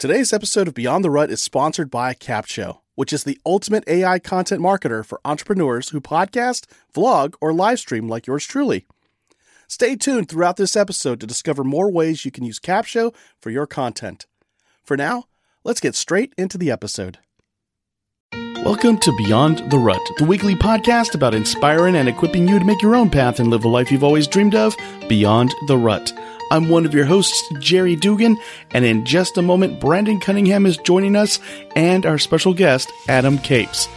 Today's episode of Beyond the Rut is sponsored by Capsho, which is the ultimate AI content marketer for entrepreneurs who podcast, vlog, or live stream like yours truly. Stay tuned throughout this episode to discover more ways you can use Capsho for your content. For now, let's get straight into the episode. Welcome to Beyond the Rut, the weekly podcast about inspiring and equipping you to make your own path and live the life you've always dreamed of beyond the rut. I'm one of your hosts, Jerry Dugan, and in just a moment, Brandon Cunningham is joining us and our special guest, Adam Capes.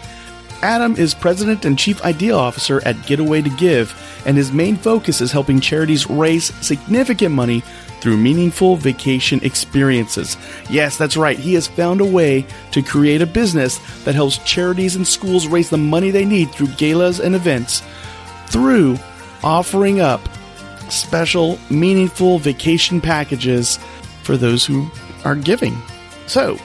Adam is President and Chief Idea Officer at Getaway to Give, and his main focus is helping charities raise significant money through meaningful vacation experiences. Yes, that's right. He has found a way to create a business that helps charities and schools raise the money they need through galas and events through offering up special, meaningful vacation packages for those who are giving. So,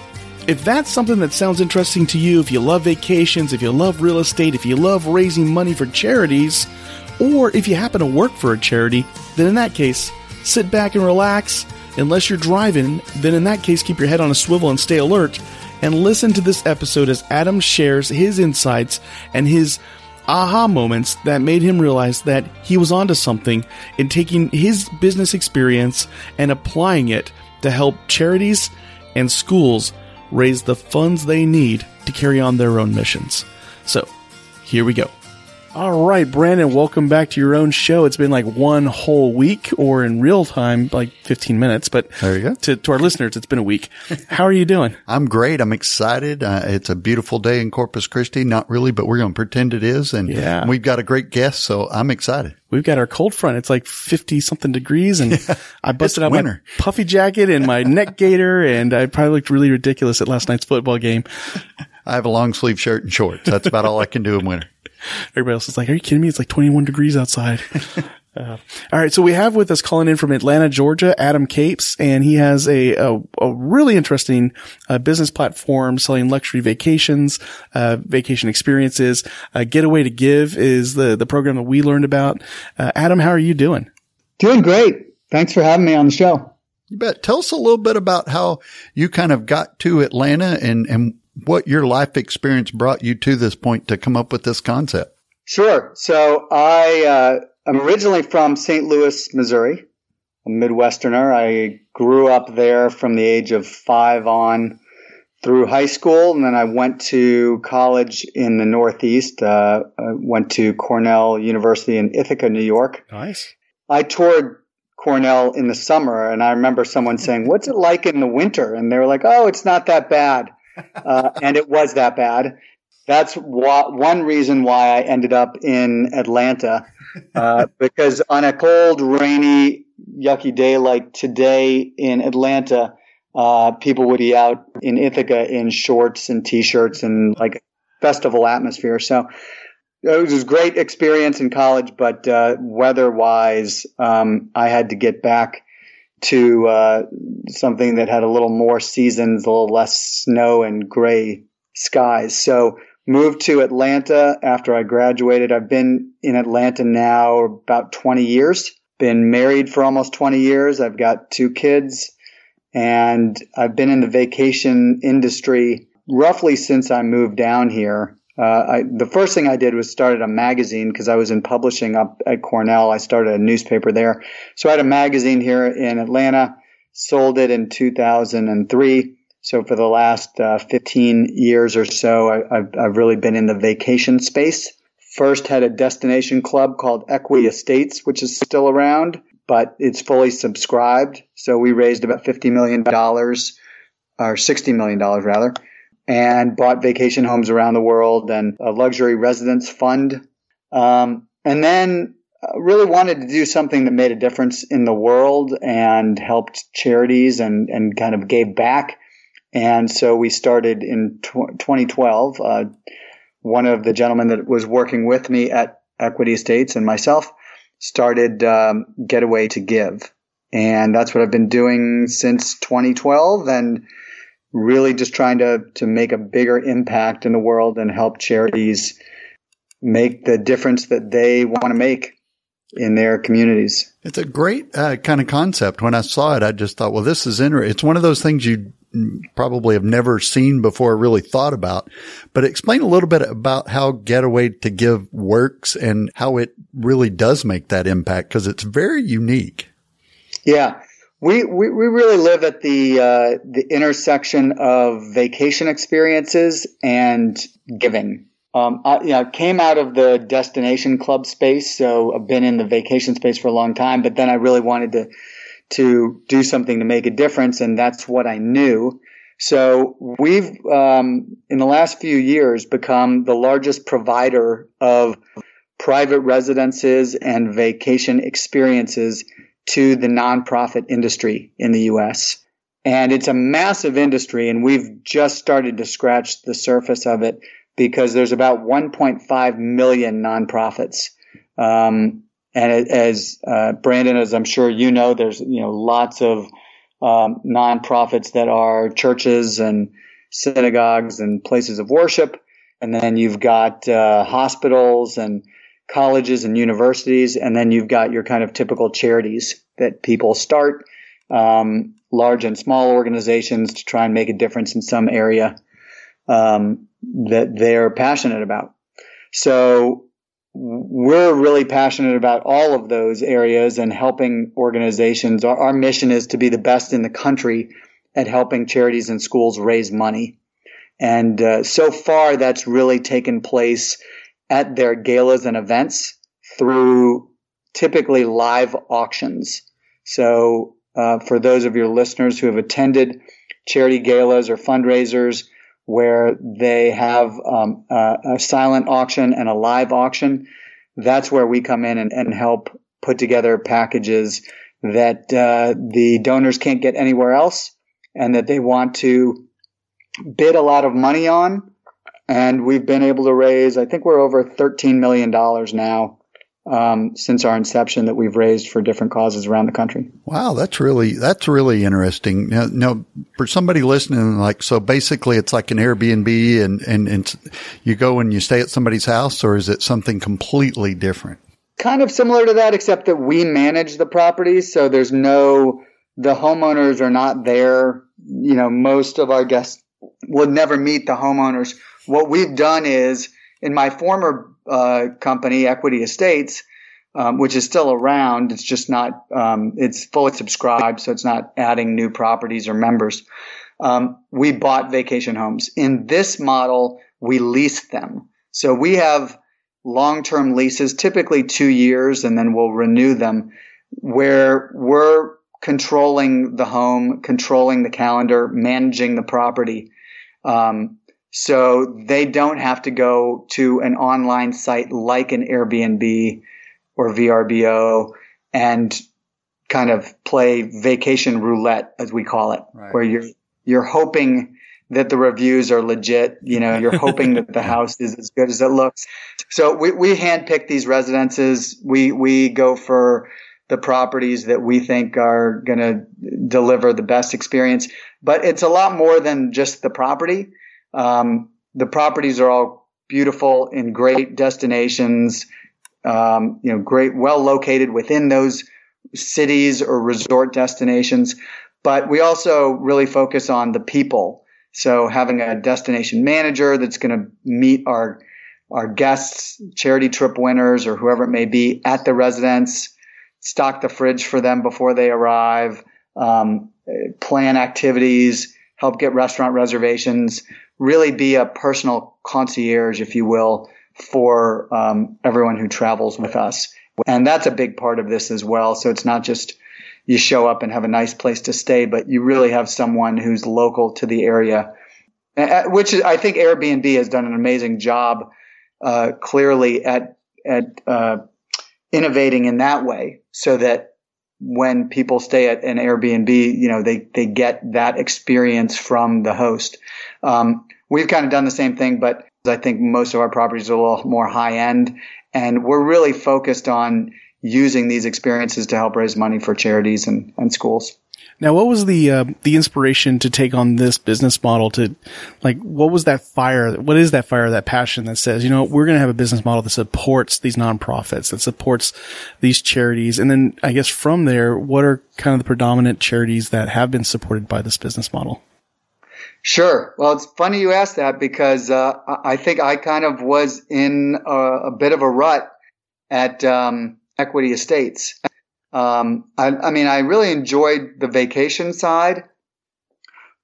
if that's something that sounds interesting to you, if you love vacations, if you love real estate, if you love raising money for charities, or if you happen to work for a charity, then in that case, sit back and relax. Unless you're driving, then in that case, keep your head on a swivel and stay alert and listen to this episode as Adam shares his insights and his aha moments that made him realize that he was onto something in taking his business experience and applying it to help charities and schools raise the funds they need to carry on their own missions. So, here we go. All right, Brandon, welcome back to your own show. It's been like one whole week, or in real time, like 15 minutes, but there you go. To, to our listeners, it's been a week. How are you doing? I'm great. I'm excited. Uh, it's a beautiful day in Corpus Christi. Not really, but we're going to pretend it is. And yeah. we've got a great guest, so I'm excited. We've got our cold front. It's like 50 something degrees and yeah, I busted out winter. my puffy jacket and my neck gaiter and I probably looked really ridiculous at last night's football game. I have a long sleeve shirt and shorts. That's about all I can do in winter. Everybody else is like, are you kidding me? It's like 21 degrees outside. uh, all right. So we have with us calling in from Atlanta, Georgia, Adam Capes, and he has a, a, a really interesting uh, business platform selling luxury vacations, uh, vacation experiences. Uh, Getaway to Give is the, the program that we learned about. Uh, Adam, how are you doing? Doing great. Thanks for having me on the show. You bet. Tell us a little bit about how you kind of got to Atlanta and, and what your life experience brought you to this point to come up with this concept. Sure. So I uh, am originally from St. Louis, Missouri, a Midwesterner. I grew up there from the age of five on through high school, and then I went to college in the Northeast. Uh, I went to Cornell University in Ithaca, New York. Nice. I toured Cornell in the summer, and I remember someone saying, "What's it like in the winter?" And they were like, "Oh, it's not that bad." Uh, and it was that bad. That's wh- one reason why I ended up in Atlanta, uh, because on a cold, rainy, yucky day like today in Atlanta, uh, people would be out in Ithaca in shorts and t-shirts and like festival atmosphere. So it was a great experience in college, but uh, weather-wise, um, I had to get back to uh, something that had a little more seasons, a little less snow and gray skies. So moved to Atlanta after I graduated. I've been in Atlanta now about 20 years. Been married for almost 20 years. I've got two kids and I've been in the vacation industry roughly since I moved down here. Uh, I, the first thing I did was started a magazine because I was in publishing up at Cornell. I started a newspaper there. So I had a magazine here in Atlanta, sold it in 2003. So for the last uh, 15 years or so, I, have I've really been in the vacation space. First had a destination club called Equity Estates, which is still around, but it's fully subscribed. So we raised about $50 million or $60 million rather and bought vacation homes around the world and a luxury residence fund. Um, and then uh, really wanted to do something that made a difference in the world and helped charities and, and kind of gave back. And so we started in tw- 2012. Uh, one of the gentlemen that was working with me at Equity Estates and myself started um, Getaway to Give. And that's what I've been doing since 2012. And really just trying to, to make a bigger impact in the world and help charities make the difference that they want to make in their communities. It's a great uh, kind of concept. When I saw it, I just thought, well, this is interesting. It's one of those things you probably have never seen before, really thought about. But explain a little bit about how Getaway to Give works and how it really does make that impact because it's very unique. Yeah. We, we, we really live at the uh, the intersection of vacation experiences and giving. Um, I you know, came out of the destination club space, so I've been in the vacation space for a long time. But then I really wanted to to do something to make a difference, and that's what I knew. So we've um, in the last few years become the largest provider of private residences and vacation experiences to the nonprofit industry in the US. And it's a massive industry, and we've just started to scratch the surface of it because there's about 1.5 million nonprofits. Um, and as uh, Brandon, as I'm sure you know, there's you know lots of um, nonprofits that are churches and synagogues and places of worship, and then you've got uh, hospitals and colleges and universities, and then you've got your kind of typical charities that people start, um, large and small organizations to try and make a difference in some area um, that they're passionate about. So we're really passionate about all of those areas and helping organizations. Our, our mission is to be the best in the country at helping charities and schools raise money. And uh, so far, that's really taken place at their galas and events through typically live auctions. So, uh, for those of your listeners who have attended charity galas or fundraisers where they have um, a silent auction and a live auction, that's where we come in and, and help put together packages that uh, the donors can't get anywhere else and that they want to bid a lot of money on and we've been able to raise, I think we're over $13 million now um, since our inception that we've raised for different causes around the country. Wow, that's really that's really interesting. Now, now, for somebody listening, like so, basically, it's like an Airbnb, and and and you go and you stay at somebody's house, or is it something completely different? Kind of similar to that, except that we manage the properties, so there's no the homeowners are not there. You know, most of our guests would never meet the homeowners what we've done is in my former uh, company, Equity Estates, um, which is still around. It's just not, um, it's fully subscribed, so it's not adding new properties or members. Um, we bought vacation homes. In this model, we lease them. So we have long-term leases, typically two years, and then we'll renew them where we're controlling the home, controlling the calendar, managing the property. Um, so they don't have to go to an online site like an Airbnb or VRBO and kind of play vacation roulette, as we call it, right. where you're, you're hoping that the reviews are legit. You know, you're hoping that the house is as good as it looks. So we, we handpick these residences. We, we go for the properties that we think are going to deliver the best experience. But it's a lot more than just the property. Um, the properties are all beautiful in great destinations, um, you know, great, well located within those cities or resort destinations. But we also really focus on the people. So having a destination manager that's going to meet our our guests, charity trip winners, or whoever it may be at the residence, stock the fridge for them before they arrive, um, plan activities, help get restaurant reservations, really be a personal concierge, if you will, for um, everyone who travels with us. And that's a big part of this as well. So it's not just you show up and have a nice place to stay, but you really have someone who's local to the area, which I think Airbnb has done an amazing job, uh, clearly at at uh, innovating in that way, so that when people stay at an Airbnb, you know, they, they get that experience from the host. Um, we've kind of done the same thing, but I think most of our properties are a little more high end and we're really focused on using these experiences to help raise money for charities and, and schools. Now, what was the uh, the inspiration to take on this business model? To like, what was that fire? What is that fire? That passion that says, you know, we're going to have a business model that supports these nonprofits, that supports these charities, and then I guess from there, what are kind of the predominant charities that have been supported by this business model? Sure. Well, it's funny you asked that because uh, I think I kind of was in a, a bit of a rut at um, Equity Estates. Um, I, I, mean, I really enjoyed the vacation side,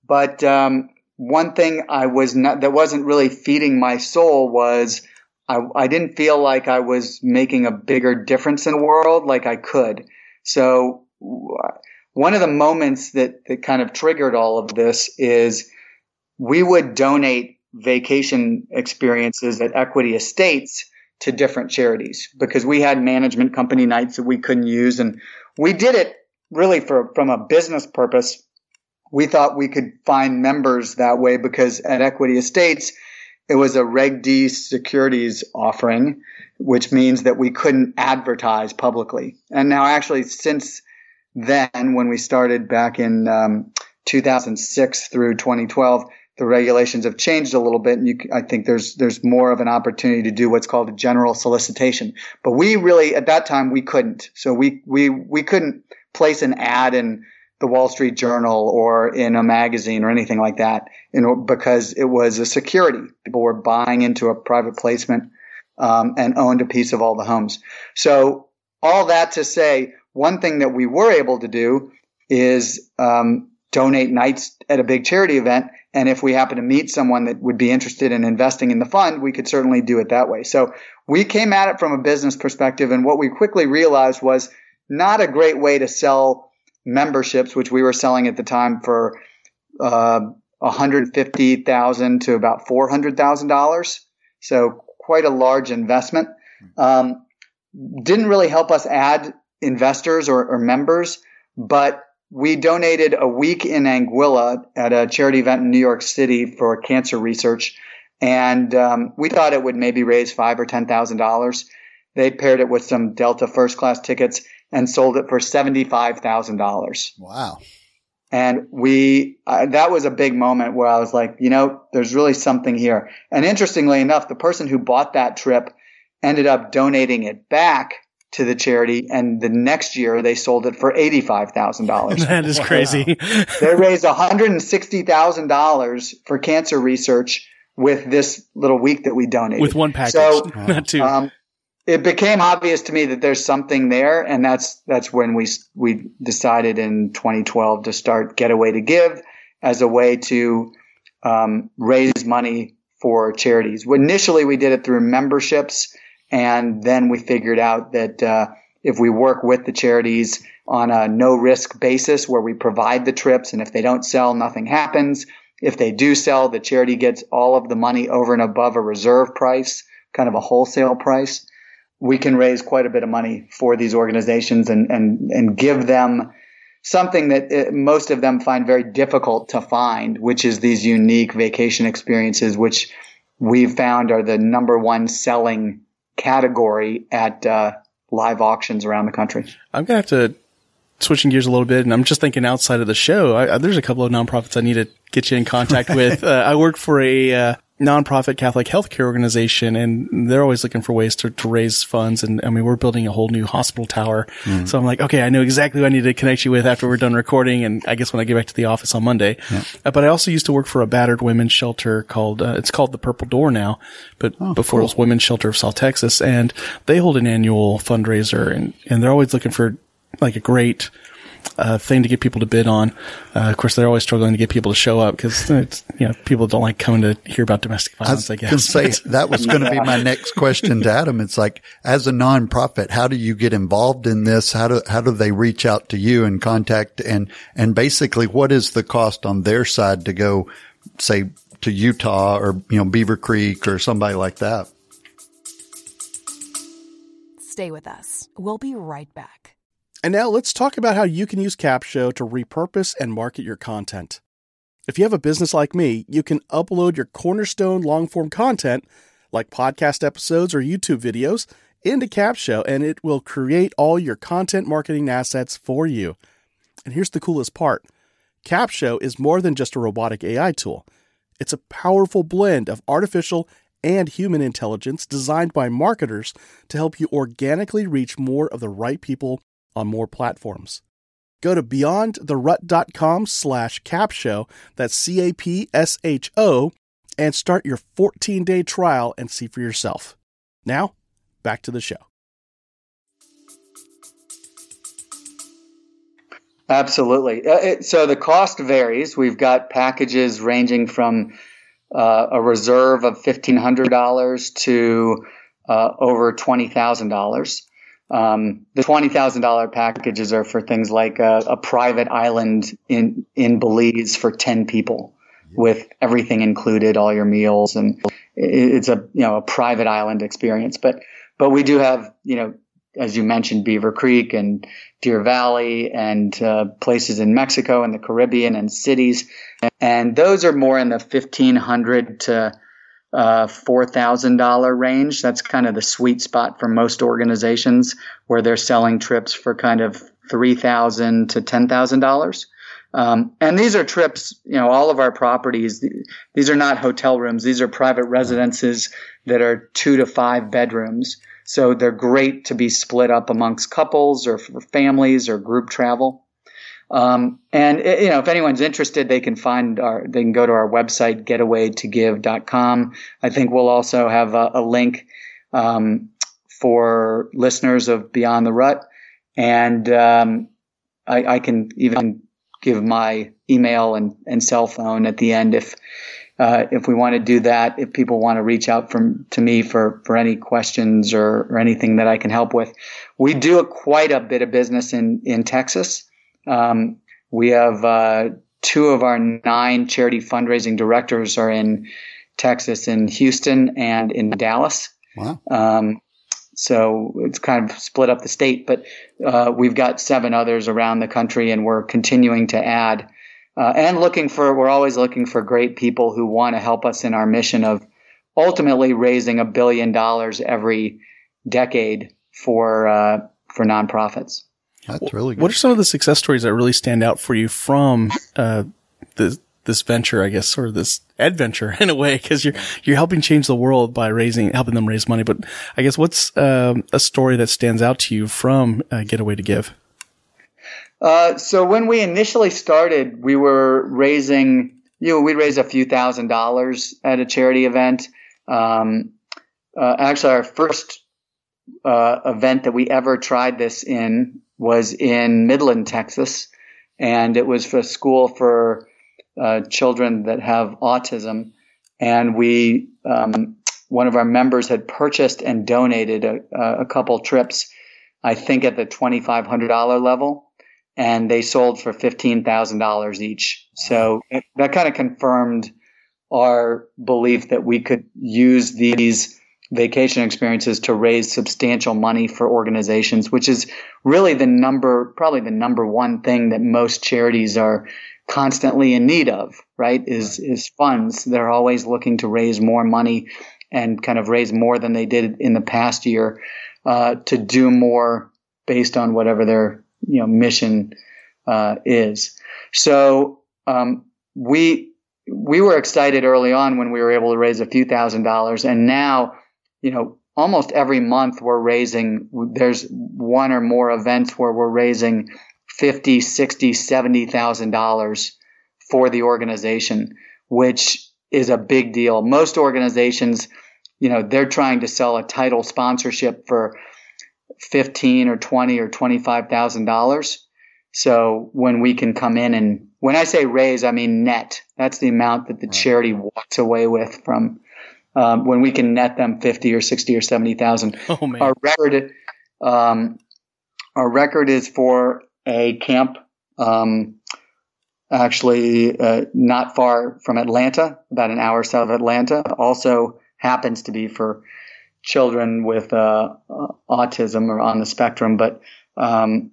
but um, one thing I was not that wasn't really feeding my soul was I, I didn't feel like I was making a bigger difference in the world like I could. So one of the moments that, that kind of triggered all of this is we would donate vacation experiences at Equity Estates to different charities because we had management company nights that we couldn't use. And we did it really for, from a business purpose. We thought we could find members that way because at Equity Estates, it was a Reg D securities offering, which means that we couldn't advertise publicly. And now actually since then, when we started back in um, 2006 through 2012, the regulations have changed a little bit, and you, I think there's there's more of an opportunity to do what's called a general solicitation. But we really at that time we couldn't, so we we we couldn't place an ad in the Wall Street Journal or in a magazine or anything like that, in, because it was a security. People were buying into a private placement um, and owned a piece of all the homes. So all that to say, one thing that we were able to do is um, donate nights at a big charity event. And if we happen to meet someone that would be interested in investing in the fund, we could certainly do it that way. So we came at it from a business perspective. And what we quickly realized was not a great way to sell memberships, which we were selling at the time for uh, 150,000 to about $400,000. So quite a large investment. Um, didn't really help us add investors or, or members, but we donated a week in Anguilla at a charity event in New York City for cancer research, and um, we thought it would maybe raise five or ten thousand dollars. They paired it with some Delta first class tickets and sold it for seventy five thousand dollars. Wow! And we uh, that was a big moment where I was like, you know, there's really something here. And interestingly enough, the person who bought that trip ended up donating it back to the charity, and the next year they sold it for eighty-five thousand dollars. That is crazy. they raised one hundred and sixty thousand dollars for cancer research with this little week that we donated. With one package, so, not two. Um, it became obvious to me that there's something there, and that's that's when we we decided in 2012 to start Getaway to Give as a way to um, raise money for charities. Initially, we did it through memberships and then we figured out that uh, if we work with the charities on a no risk basis where we provide the trips, and if they don't sell, nothing happens. If they do sell, the charity gets all of the money over and above a reserve price, kind of a wholesale price. We can raise quite a bit of money for these organizations and, and, and give them something that uh, most of them find very difficult to find, which is these unique vacation experiences, which we've found are the number one selling category at uh, live auctions around the country. I'm gonna have to switching gears a little bit, and I'm just thinking outside of the show. I, there's a couple of nonprofits I need to get you in contact with. Uh, I work for a uh, nonprofit Catholic healthcare organization, and they're always looking for ways to, to raise funds. And I mean, we're building a whole new hospital tower. Mm. So I'm like, okay, I know exactly who I need to connect you with after we're done recording. And I guess when I get back to the office on Monday, yeah. uh, but I also used to work for a battered women's shelter called, uh, it's called the Purple Door now, but oh, before cool. it was Women's Shelter of South Texas. And they hold an annual fundraiser and, and they're always looking for like a great, uh, thing to get people to bid on. Uh, of course, they're always struggling to get people to show up because you know people don't like coming to hear about domestic violence. I, I guess. say that was going to be my next question to Adam. It's like, as a nonprofit, how do you get involved in this? How do how do they reach out to you and contact and and basically, what is the cost on their side to go, say, to Utah or you know Beaver Creek or somebody like that? Stay with us. We'll be right back. And now let's talk about how you can use Capsho to repurpose and market your content. If you have a business like me, you can upload your cornerstone long form content, like podcast episodes or YouTube videos, into Capsho and it will create all your content marketing assets for you. And here's the coolest part Capsho is more than just a robotic AI tool, it's a powerful blend of artificial and human intelligence designed by marketers to help you organically reach more of the right people on more platforms. Go to beyondtherut.com slash capsho, that's C-A-P-S-H-O, and start your 14-day trial and see for yourself. Now, back to the show. Absolutely. Uh, it, so the cost varies. We've got packages ranging from uh, a reserve of $1,500 to uh, over $20,000. Um, the twenty thousand dollar packages are for things like a, a, private island in in Belize for ten people, with everything included, all your meals, and it's a you know a private island experience. But but we do have you know as you mentioned Beaver Creek and Deer Valley and uh, places in Mexico and the Caribbean and cities, and those are more in the fifteen hundred to uh, $4,000 range. That's kind of the sweet spot for most organizations where they're selling trips for kind of 3,000 to $10,000. Um, and these are trips, you know, all of our properties, these are not hotel rooms. These are private residences that are two to five bedrooms. So they're great to be split up amongst couples or for families or group travel. Um, and eh, you know, if anyone's interested, they can find our, they can go to our website, getawaytogive.com. I think we'll also have a, a link, um, for listeners of Beyond the Rut. And, um, I, I, can even give my email and, and cell phone at the end if, uh, if we want to do that, if people want to reach out from to me for, for any questions or, or anything that I can help with, we do a, quite a bit of business in, in Texas. Um, we have uh, two of our nine charity fundraising directors are in Texas, in Houston, and in Dallas. Wow. Um, so it's kind of split up the state, but uh, we've got seven others around the country, and we're continuing to add uh, and looking for. We're always looking for great people who want to help us in our mission of ultimately raising a billion dollars every decade for uh, for nonprofits. That's really good. What are some of the success stories that really stand out for you from uh, this this venture, I guess, or this adventure in a way, because you're you're helping change the world by raising, helping them raise money. But I guess what's um, a story that stands out to you from uh, Getaway to Give? Uh, so when we initially started, we were raising, you know, we raised a few thousand dollars at a charity event. Um, uh, actually, our first uh, event that we ever tried this in was in Midland, Texas, and it was for a school for uh, children that have autism. And we, um, one of our members had purchased and donated a, a couple trips, I think at the $2,500 level, and they sold for $15,000 each. So that kind of confirmed our belief that we could use these vacation experiences to raise substantial money for organizations, which is really the number, probably the number one thing that most charities are constantly in need of, right? Is, is funds. They're always looking to raise more money and kind of raise more than they did in the past year, uh, to do more based on whatever their, you know, mission, uh, is. So, um, we, we were excited early on when we were able to raise a few thousand dollars and now you know, almost every month we're raising, there's one or more events where we're raising 50, 60, 70,000 dollars for the organization, which is a big deal. Most organizations, you know, they're trying to sell a title sponsorship for 15 or 20 or 25,000 dollars. So when we can come in and when I say raise, I mean net. That's the amount that the charity walks away with from um, when we can net them 50 or 60 or 70,000. Oh, man. Our record, um, our record is for a camp, um, actually, uh, not far from Atlanta, about an hour south of Atlanta. Also happens to be for children with, uh, uh autism or on the spectrum, but, um,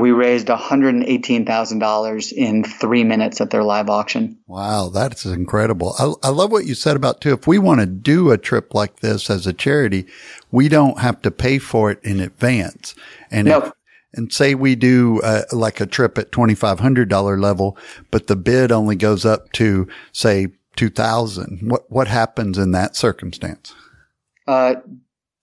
we raised $118,000 in three minutes at their live auction. Wow, that's incredible. I, I, love what you said about too. If we want to do a trip like this as a charity, we don't have to pay for it in advance. And no. if, and say we do uh, like a trip at $2,500 level, but the bid only goes up to say 2000. What, what happens in that circumstance? Uh,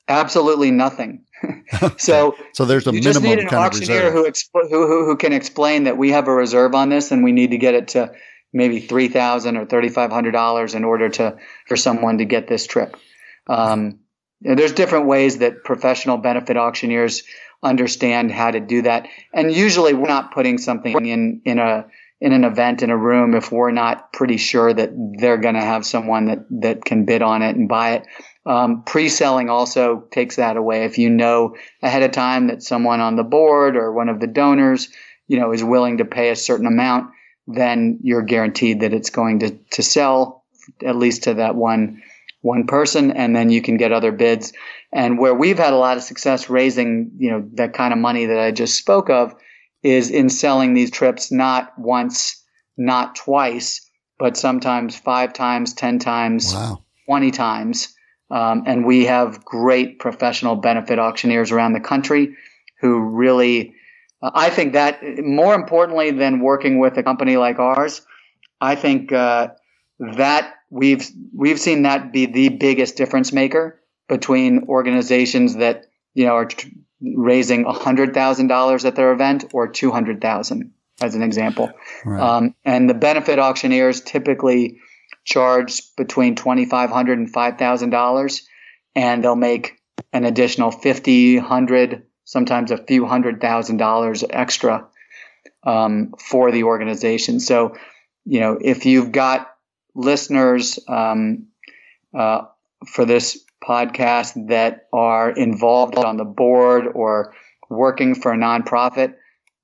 absolutely nothing. so, so there's a minimum. you just need an auctioneer who, expl- who, who who can explain that we have a reserve on this and we need to get it to maybe three thousand or thirty five hundred dollars in order to for someone to get this trip. Um, there's different ways that professional benefit auctioneers understand how to do that, and usually we're not putting something in in a in an event in a room if we're not pretty sure that they're going to have someone that that can bid on it and buy it. Um, pre-selling also takes that away. If you know ahead of time that someone on the board or one of the donors, you know, is willing to pay a certain amount, then you're guaranteed that it's going to, to sell at least to that one one person, and then you can get other bids. And where we've had a lot of success raising, you know, that kind of money that I just spoke of, is in selling these trips not once, not twice, but sometimes five times, ten times, wow. twenty times. Um, and we have great professional benefit auctioneers around the country who really, uh, I think that more importantly than working with a company like ours, I think uh, that we've we've seen that be the biggest difference maker between organizations that you know are tr- raising hundred thousand dollars at their event or two hundred thousand, as an example. Right. Um, and the benefit auctioneers typically charge between twenty five hundred and five thousand dollars, and $5,000, and they'll make an additional fifty, hundred, sometimes a few hundred thousand dollars extra um, for the organization. So, you know, if you've got listeners um, uh, for this podcast that are involved on the board or working for a nonprofit,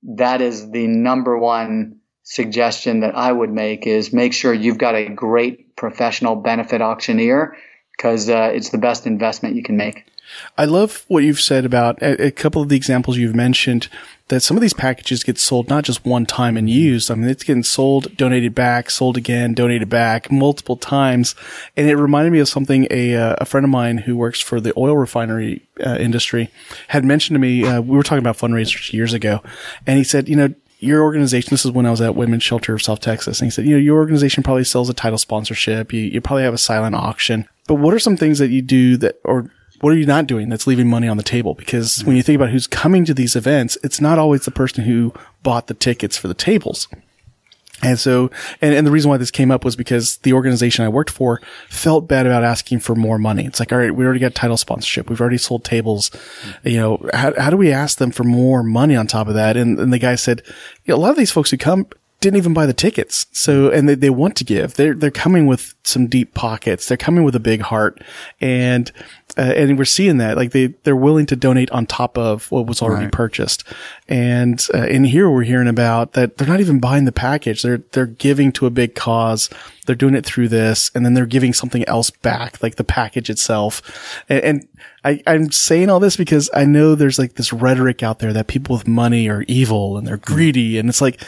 that is the number one suggestion that I would make is make sure you've got a great professional benefit auctioneer because uh, it's the best investment you can make. I love what you've said about a, a, couple of the examples you've mentioned that some of these packages get sold not just one time and used. I mean, it's getting sold, donated back, sold again, donated back multiple times. And it reminded me of something a, uh, a friend of mine who works for the oil refinery uh, industry had mentioned to me. Uh, we were talking about fundraisers years ago and he said, you know, your organization, this is when I was at Women's Shelter of South Texas. And he said, you know, your organization probably sells a title sponsorship. You, you probably have a silent auction, but what are some things that you do that, or what are you not doing that's leaving money on the table? Because when you think about who's coming to these events, it's not always the person who bought the tickets for the tables. And so, and, and the reason why this came up was because the organization I worked for felt bad about asking for more money. It's like, all right, we already got title sponsorship. We've already sold tables. You know, how, how do we ask them for more money on top of that? And, and the guy said, you know, a lot of these folks who come didn't even buy the tickets. So, and they, they want to give. They're, they're coming with some deep pockets. They're coming with a big heart. And, uh, and we're seeing that like they, they're willing to donate on top of what was already Right. purchased. And, uh, in here we're hearing about that they're not even buying the package. They're, they're giving to a big cause. They're doing it through this and then they're giving something else back, like the package itself. And, and I, I'm saying all this because I know there's like this rhetoric out there that people with money are evil and they're greedy. And it's like,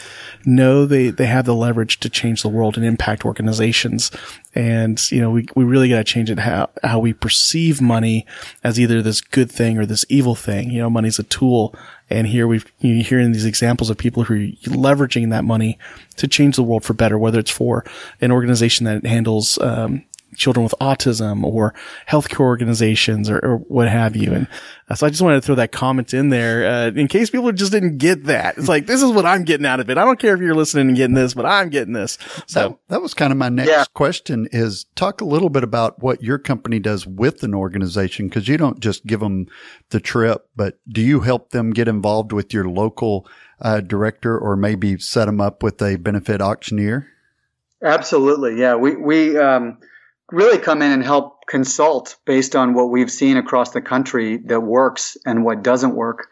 no, they, they have the leverage to change the world and impact organizations. And, you know, we, we really got to change it how, how we perceive money as either this good thing or this evil thing. You know, money's a tool. And here we've, you're hearing these examples of people who are leveraging that money to change the world for better, whether it's for an organization that handles, um, children with autism or healthcare organizations or, or what have you. And uh, so I just wanted to throw that comment in there, uh, in case people just didn't get that. It's like, this is what I'm getting out of it. I don't care if you're listening and getting this, but I'm getting this. So That, that was kind of my next Yeah. question is talk a little bit about what your company does with an organization because you don't just give them the trip, but do you help them get involved with your local uh, director or maybe set them up with a benefit auctioneer? Absolutely, yeah. We we um, really come in and help consult based on what we've seen across the country that works and what doesn't work.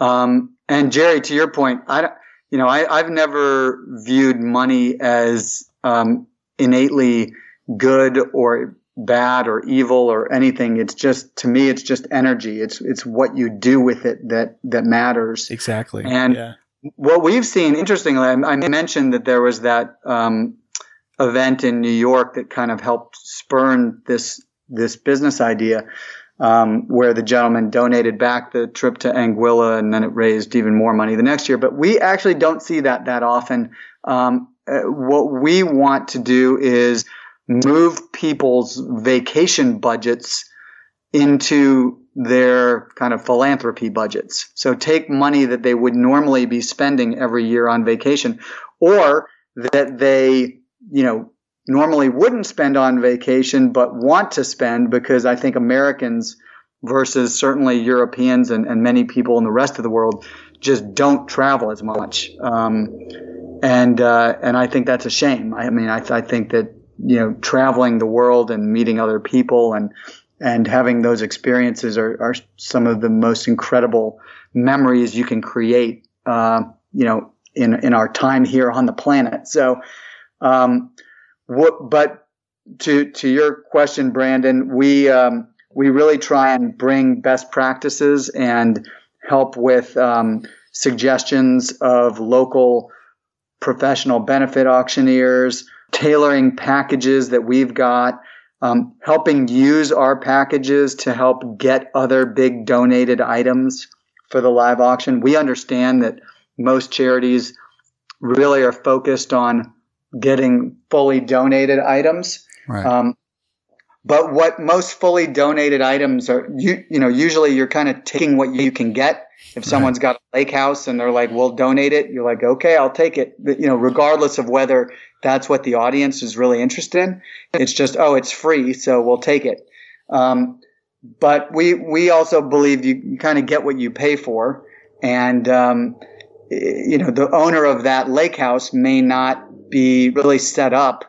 Um, and Jerry, to your point, I don't- you know I, I've never viewed money as um, innately good or bad or evil or anything. It's just to me, it's just energy. It's it's what you do with it that that matters. exactly. And- yeah. What we've seen, interestingly, I, I mentioned that there was that um, event in New York that kind of helped spurn this this business idea, um, where the gentleman donated back the trip to Anguilla, and then it raised even more money the next year. But we actually don't see that that often. Um, uh, what we want to do is move people's vacation budgets into their kind of philanthropy budgets. So take money that they would normally be spending every year on vacation or that they, you know, normally wouldn't spend on vacation but want to spend because I think Americans versus certainly Europeans and, and many people in the rest of the world just don't travel as much. Um, and uh, and I think that's a shame. I mean, I, I think that you know traveling the world and meeting other people and and having those experiences are, are some of the most incredible memories you can create. Uh, you know, in in our time here on the planet. So, um, what, but to to your question, Brandon, we um, we really try and bring best practices and help with um, suggestions of local professional benefit auctioneers, tailoring packages that we've got, um, helping use our packages to help get other big donated items for the live auction. We understand that most charities really are focused on getting fully donated items. Right. Um, but what most fully donated items are, you, you know, usually you're kind of taking what you can get. If someone's got a lake house and they're like, we'll donate it, you're like, okay, I'll take it. But, you know, regardless of whether that's what the audience is really interested in, it's just, oh, it's free, so we'll take it. Um, but we, we also believe you, you kind of get what you pay for. And, um, you know, the owner of that lake house may not be really set up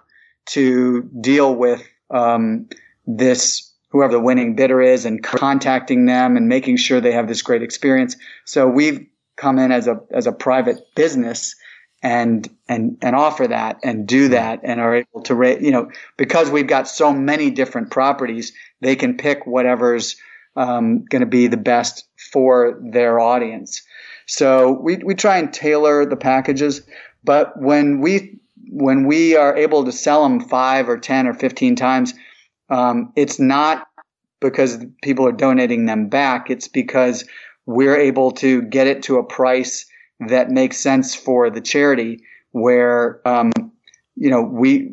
to deal with, um, this whoever the winning bidder is and contacting them and making sure they have this great experience. So we've come in as a as a private business and and and offer that and do that and are able to rate you know because we've got so many different properties they can pick whatever's um, going to be the best for their audience so we, we try and tailor the packages but when we when we are able to sell them five or ten or 15 times um, it's not because people are donating them back. It's because we're able to get it to a price that makes sense for the charity where, um, you know, we,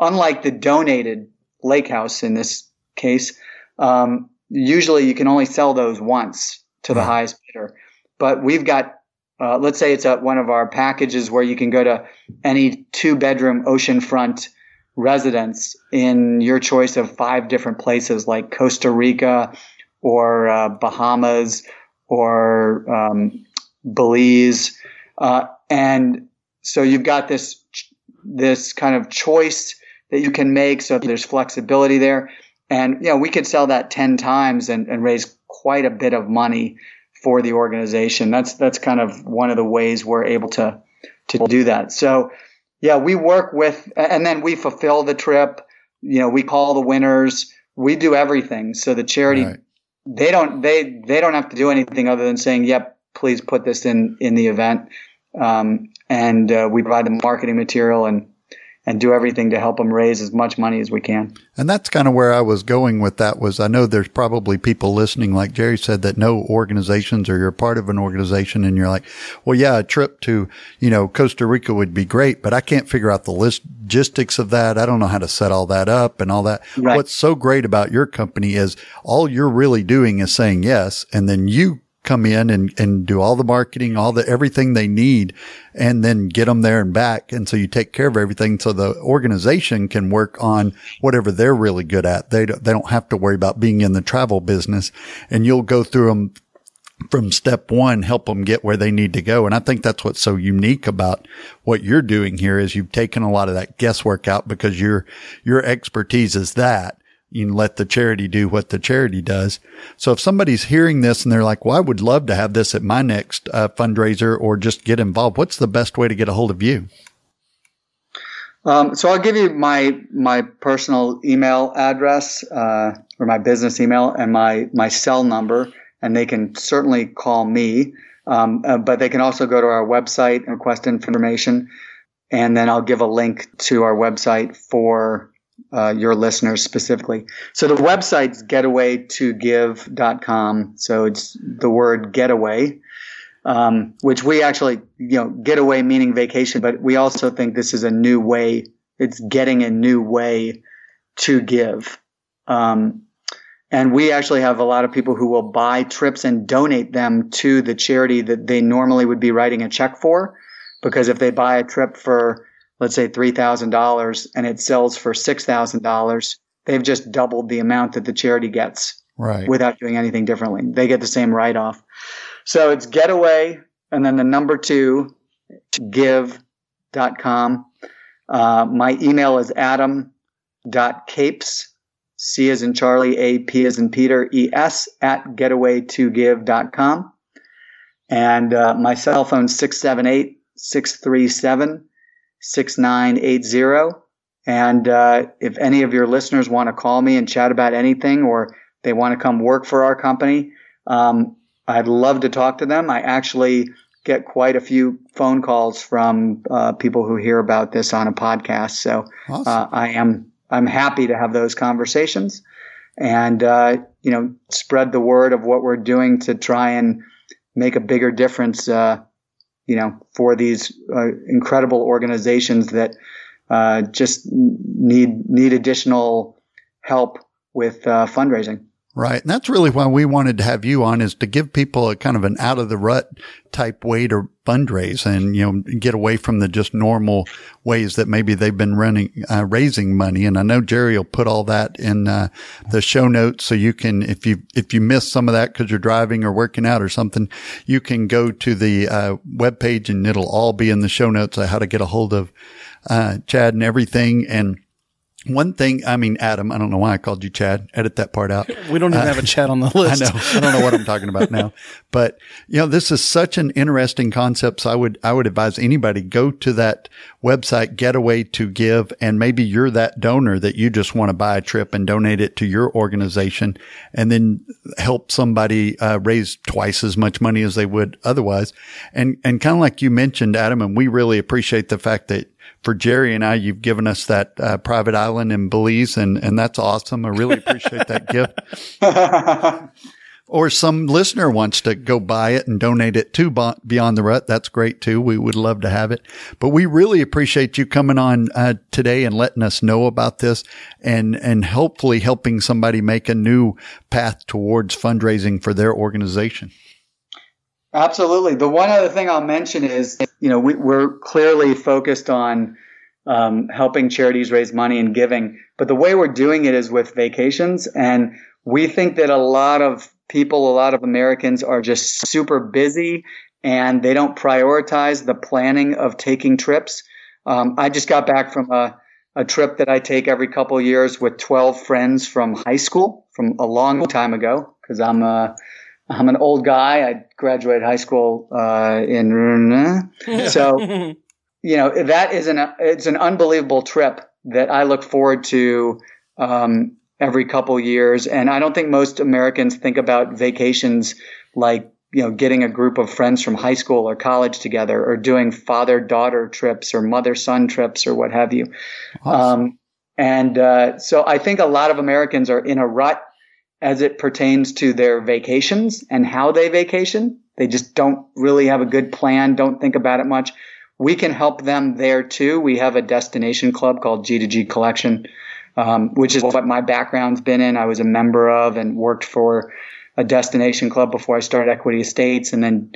unlike the donated lake house in this case, um, usually you can only sell those once to the right. highest bidder. But we've got, uh, let's say it's a, one of our packages where you can go to any two bedroom oceanfront residence in your choice of five different places like Costa Rica or uh, Bahamas or um, Belize. Uh, and so you've got this, this kind of choice that you can make. So there's flexibility there. And, you know, we could sell that 10 times and, and raise quite a bit of money for the organization. That's, that's kind of one of the ways we're able to, to do that. So, yeah, we work with, and then we fulfill the trip. You know, we call the winners. We do everything. So the charity, right. they don't, they, they don't have to do anything other than saying, yep, please put this in, in the event. Um, and uh, we provide the marketing material and and do everything to help them raise as much money as we can. And that's kind of where I was going with that was I know there's probably people listening, like Jerry said, that know organizations or you're part of an organization and you're like, well, yeah, a trip to, you know, Costa Rica would be great, but I can't figure out the logistics of that. I don't know how to set all that up and all that. Right. What's so great about your company is all you're really doing is saying yes. And then you come in and, and do all the marketing, all the, everything they need and then get them there and back. And so you take care of everything. So the organization can work on whatever they're really good at. They don't, they don't have to worry about being in the travel business and you'll go through them from step one, help them get where they need to go. And I think that's what's so unique about what you're doing here is you've taken a lot of that guesswork out because your, your expertise is that you let the charity do what the charity does. So if somebody's hearing this and they're like, well, I would love to have this at my next uh, fundraiser or just get involved, what's the best way to get a hold of you? Um, so I'll give you my my personal email address uh, or my business email and my my cell number, and they can certainly call me. Um, uh, but they can also go to our website and request information, and then I'll give a link to our website for uh, your listeners specifically. So the website's getaway2give.com. So it's the word getaway, um, which we actually, you know, getaway meaning vacation, but we also think this is a new way. It's getting a new way to give. Um, And we actually have a lot of people who will buy trips and donate them to the charity that they normally would be writing a check for. Because if they buy a trip for, let's say, $3,000 and it sells for $6,000, they've just doubled the amount that the charity gets Right. without doing anything differently. They get the same write off. So it's getaway and then the number two, give.com. Uh, my email is adam.capes, C as in Charlie, A, P as in Peter, E, S at getaway2give.com. And uh, my cell phone 678 637 6980. And uh, if any of your listeners want to call me and chat about anything or they want to come work for our company, um, I'd love to talk to them. I actually get quite a few phone calls from uh, people who hear about this on a podcast. So Awesome. uh, I am I'm happy to have those conversations and uh, you know spread the word of what we're doing to try and make a bigger difference. You know, for these uh, incredible organizations that uh, just need need additional help with uh, fundraising. Right. And that's really why we wanted to have you on is to give people a kind of an out of the rut type way to fundraise and, you know, get away from the just normal ways that maybe they've been running, uh, raising money. And I know Jerry will put all that in, uh, the show notes. So you can, if you, if you miss some of that because you're driving or working out or something, you can go to the, uh, webpage and it'll all be in the show notes of how to get a hold of, uh, Chad and everything. And, one thing, I mean, Adam, I don't know why I called you Chad. Edit that part out. We don't even have a chat on the list. I know. I don't know what I'm talking about now, but you know, this is such an interesting concept. So I would, I would advise anybody go to that website, Getaway to Give, and maybe you're that donor that you just want to buy a trip and donate it to your organization and then help somebody uh, raise twice as much money as they would otherwise. And, and kind of like you mentioned, Adam, and we really appreciate the fact that for Jerry and I, you've given us that uh, private island in Belize, and and that's awesome. I really appreciate that gift. Or some listener wants to go buy it and donate it to Beyond the Rut. That's great too. We would love to have it. But we really appreciate you coming on uh, today and letting us know about this and, and hopefully helping somebody make a new path towards fundraising for their organization. Absolutely. The one other thing I'll mention is, you know, we, we're clearly focused on um, helping charities raise money and giving, but the way we're doing it is with vacations. And we think that a lot of people, a lot of Americans are just super busy and they don't prioritize the planning of taking trips. Um, I just got back from a, a trip that I take every couple years with 12 friends from high school from a long time ago because I'm a I'm an old guy. I graduated high school uh, in so you know that is an it's an unbelievable trip that I look forward to um, every couple years. And I don't think most Americans think about vacations like you know getting a group of friends from high school or college together, or doing father daughter trips or mother son trips or what have you. Awesome. Um, and uh, so I think a lot of Americans are in a rut as it pertains to their vacations and how they vacation. They just don't really have a good plan, don't think about it much. We can help them there too. We have a destination club called G2G Collection, um, which is what my background's been in. I was a member of and worked for a destination club before I started Equity Estates and then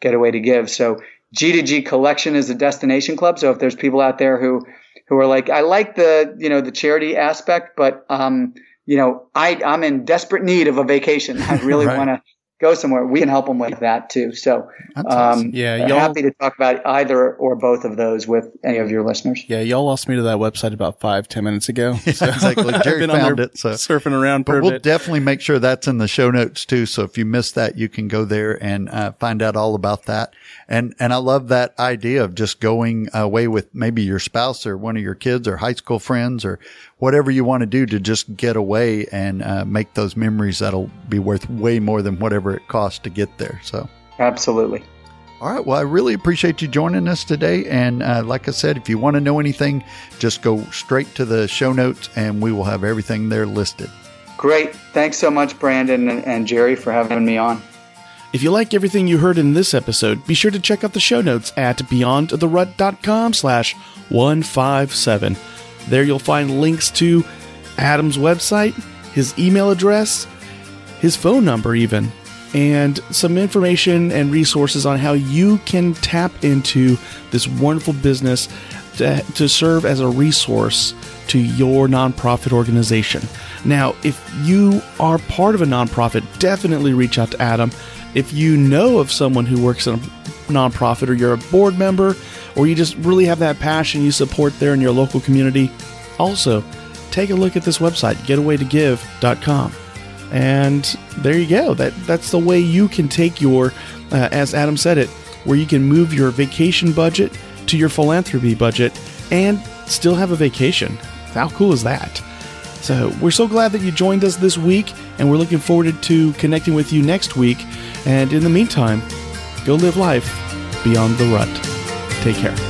Getaway to Give. So G2G Collection is a destination club. So if there's people out there who who are like, I like the you know the charity aspect, but um, you know, I, I'm in desperate need of a vacation. I really Right. want to go somewhere. We can help them with that too. So, um, awesome. Yeah, y'all- happy to talk about either or both of those with any of your listeners. Yeah, y'all lost me to that website about five, ten minutes ago. So exactly. Jerry found there it, so- surfing around But we'll bit. definitely make sure that's in the show notes too. So if you missed that, you can go there and uh, find out all about that. And and I love that idea of just going away with maybe your spouse or one of your kids or high school friends or whatever you want to do to just get away and uh, make those memories that'll be worth way more than whatever it costs to get there. So. Absolutely. All right. Well, I really appreciate you joining us today. And uh, like I said, if you want to know anything, just go straight to the show notes and we will have everything there listed. Great. Thanks so much, Brandon and, and Jerry, for having me on. If you like everything you heard in this episode, be sure to check out the show notes at beyondtherut.com slash 157. There you'll find links to Adam's website, his email address, his phone number, even, and some information and resources on how you can tap into this wonderful business to, to serve as a resource to your nonprofit organization. Now, if you are part of a nonprofit, definitely reach out to Adam. If you know of someone who works in a nonprofit or you're a board member or you just really have that passion you support there in your local community, also take a look at this website, getawaytogive.com. And there you go. That that's the way you can take your, uh, as Adam said it, where you can move your vacation budget to your philanthropy budget and still have a vacation. How cool is that? So we're so glad that you joined us this week, and we're looking forward to connecting with you next week. And in the meantime, go live life beyond the rut. Take care.